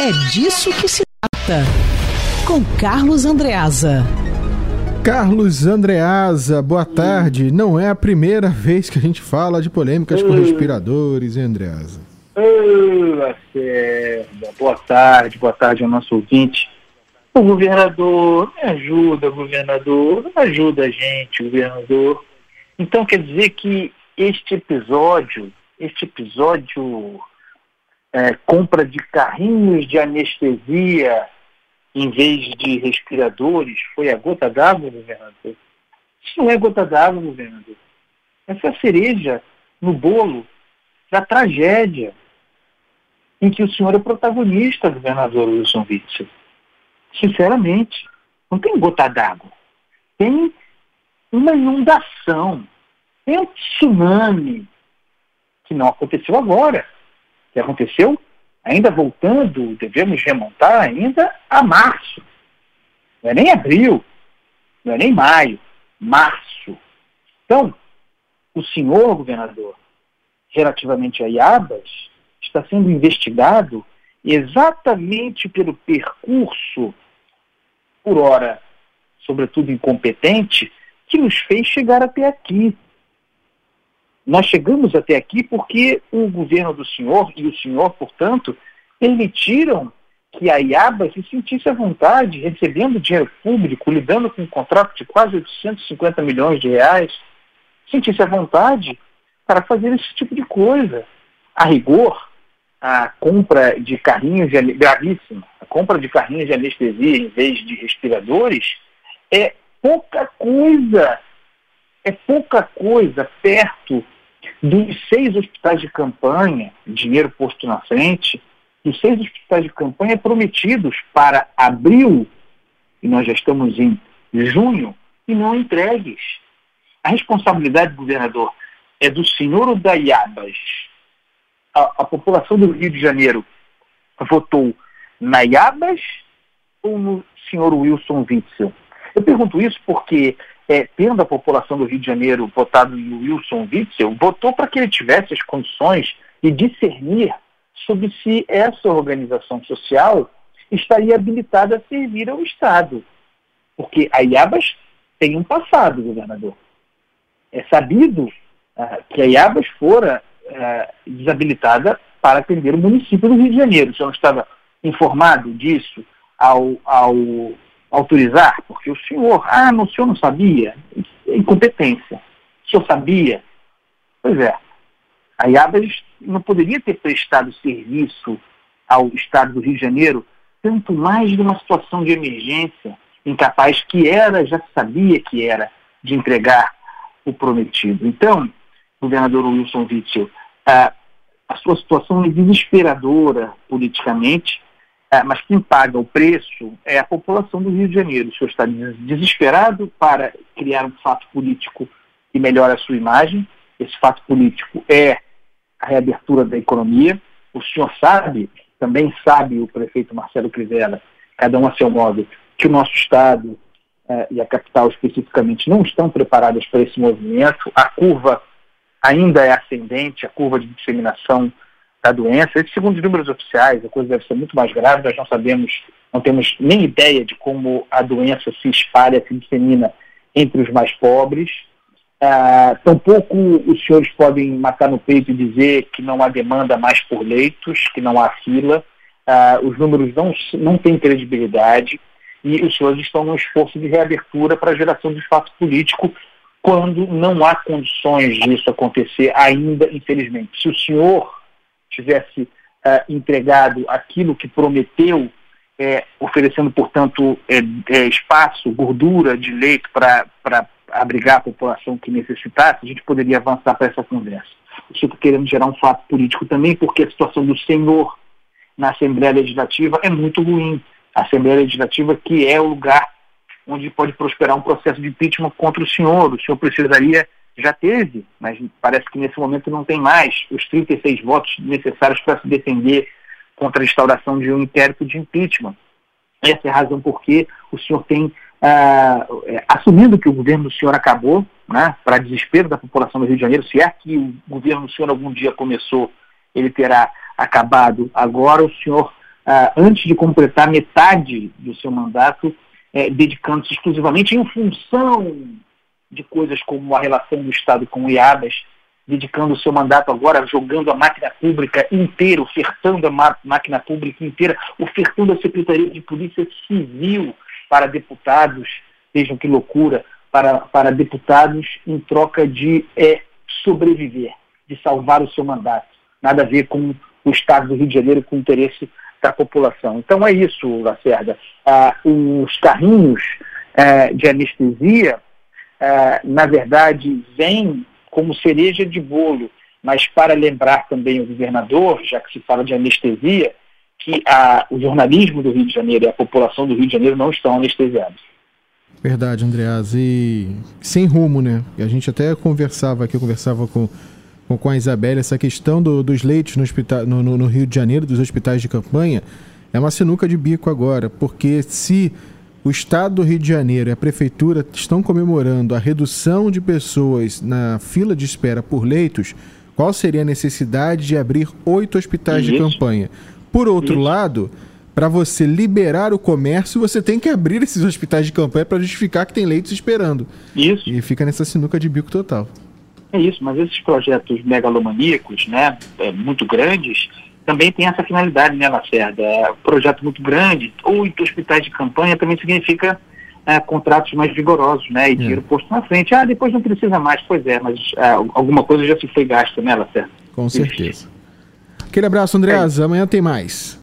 É disso que se trata. Com Carlos Andreasa. Carlos Andreasa, boa tarde. Não é a primeira vez que a gente fala de polêmicas com respiradores, hein, Andreasa? Lacerda, boa tarde, boa tarde ao nosso ouvinte. O governador, me ajuda, governador, ajuda a gente, governador. Então quer dizer que este episódio, este episódio é, compra de carrinhos de anestesia em vez de respiradores foi a gota d'água, governador? Isso não é gota d'água, governador. Essa é a cereja no bolo da tragédia em que o senhor é protagonista, governador Wilson Witzel. Sinceramente, não tem gota d'água. Tem uma inundação, tem um tsunami, que não aconteceu agora, que aconteceu ainda voltando, devemos remontar ainda a março. Não é nem abril, não é nem maio, março. Então, o senhor governador, relativamente a Iabas, está sendo investigado exatamente pelo percurso, por hora, sobretudo incompetente, que nos fez chegar até aqui. Nós chegamos até aqui porque o governo do senhor e o senhor, portanto, permitiram que a IABA se sentisse à vontade, recebendo dinheiro público, lidando com um contrato de quase 850 milhões de reais, sentisse à vontade para fazer esse tipo de coisa. A rigor, a compra de carrinhos de gravíssima, a compra de carrinhos de anestesia em vez de respiradores é pouca coisa, é pouca coisa perto dos seis hospitais de campanha, dinheiro posto na frente, dos seis hospitais de campanha prometidos para abril, e nós já estamos em junho, e não entregues. A responsabilidade, governador, é do senhor ou da Iabas? A, a população do Rio de Janeiro votou na Iabas ou no senhor Wilson Witzel? Eu pergunto isso porque, é, tendo a população do Rio de Janeiro votado no Wilson Witzel, votou para que ele tivesse as condições de discernir sobre se essa organização social estaria habilitada a servir ao Estado. Porque a IABAS tem um passado, governador. É sabido ah, que a IABAS fora ah, desabilitada para atender o município do Rio de Janeiro. O senhor estava informado disso ao, ao autorizar? Porque o senhor, ah, não, o senhor não sabia? Incompetência. O senhor sabia? Pois é. A IABAS não poderia ter prestado serviço ao Estado do Rio de Janeiro, tanto mais de uma situação de emergência, incapaz que era, já sabia que era, de entregar o prometido. Então, governador Wilson Witzel, a, a sua situação é desesperadora politicamente, mas quem paga o preço é a população do Rio de Janeiro. O senhor está desesperado para criar um fato político que melhore a sua imagem. Esse fato político é a reabertura da economia. O senhor sabe, também sabe o prefeito Marcelo Crivella, cada um a seu modo, que o nosso Estado eh, e a capital especificamente não estão preparadas para esse movimento. A curva ainda é ascendente, a curva de disseminação da doença. E, segundo os números oficiais, a coisa deve ser muito mais grave. Nós não sabemos, não temos nem ideia de como a doença se espalha, se dissemina entre os mais pobres. Ah, tampouco os senhores podem matar no peito e dizer que não há demanda mais por leitos, que não há fila. Ah, os números não, não têm credibilidade e os senhores estão num esforço de reabertura para a geração de espaço político quando não há condições disso acontecer ainda, infelizmente. Se o senhor tivesse ah, entregado aquilo que prometeu, é, oferecendo, portanto, é, é, espaço, gordura de leito para abrigar a população que necessitasse, a gente poderia avançar para essa conversa. Estou está querendo gerar um fato político também, porque a situação do senhor na Assembleia Legislativa é muito ruim. A Assembleia Legislativa que é o lugar onde pode prosperar um processo de impeachment contra o senhor. O senhor precisaria, já teve, mas parece que nesse momento não tem mais, os 36 votos necessários para se defender contra a instauração de um inquérito de impeachment. Essa é a razão por que o senhor tem uh, assumindo que o governo do senhor acabou, né, para desespero da população do Rio de Janeiro, se é que o governo do senhor algum dia começou, ele terá acabado agora, o senhor ah, antes de completar metade do seu mandato, é, dedicando-se exclusivamente em função de coisas como a relação do Estado com o IABAS, dedicando o seu mandato agora, jogando a máquina pública inteira, ofertando a máquina pública inteira, ofertando a Secretaria de Polícia Civil para deputados, vejam que loucura, para, para deputados em troca de é, sobreviver, de salvar o seu mandato. Nada a ver com o Estado do Rio de Janeiro, com o interesse da população. Então é isso, Lacerda. Ah, os carrinhos eh, de anestesia, eh, na verdade, vêm como cereja de bolo, mas para lembrar também o governador, já que se fala de anestesia, que a, o jornalismo do Rio de Janeiro e a população do Rio de Janeiro não estão anestesiados. Verdade, Andreas. E sem rumo, né? E a gente até conversava aqui, eu conversava com, com, a Isabela, essa questão do, dos leitos no, hospital, no, no, no Rio de Janeiro, dos hospitais de campanha, é uma sinuca de bico agora, porque se o Estado do Rio de Janeiro e a Prefeitura estão comemorando a redução de pessoas na fila de espera por leitos, qual seria a necessidade de abrir oito hospitais Isso. de campanha? Por outro Isso. lado, para você liberar o comércio, você tem que abrir esses hospitais de campanha para justificar que tem leitos esperando. Isso. E fica nessa sinuca de bico total. É isso, mas esses projetos megalomaníacos, né, é, muito grandes, também tem essa finalidade, né, Lacerda? É um projeto muito grande, oito hospitais de campanha também significa é, contratos mais vigorosos, né? E é. dinheiro posto na frente. Ah, depois não precisa mais. Pois é, mas é, alguma coisa já se foi gasta, né, Lacerda? Com certeza. Aquele abraço, Andreas. É. Amanhã tem mais.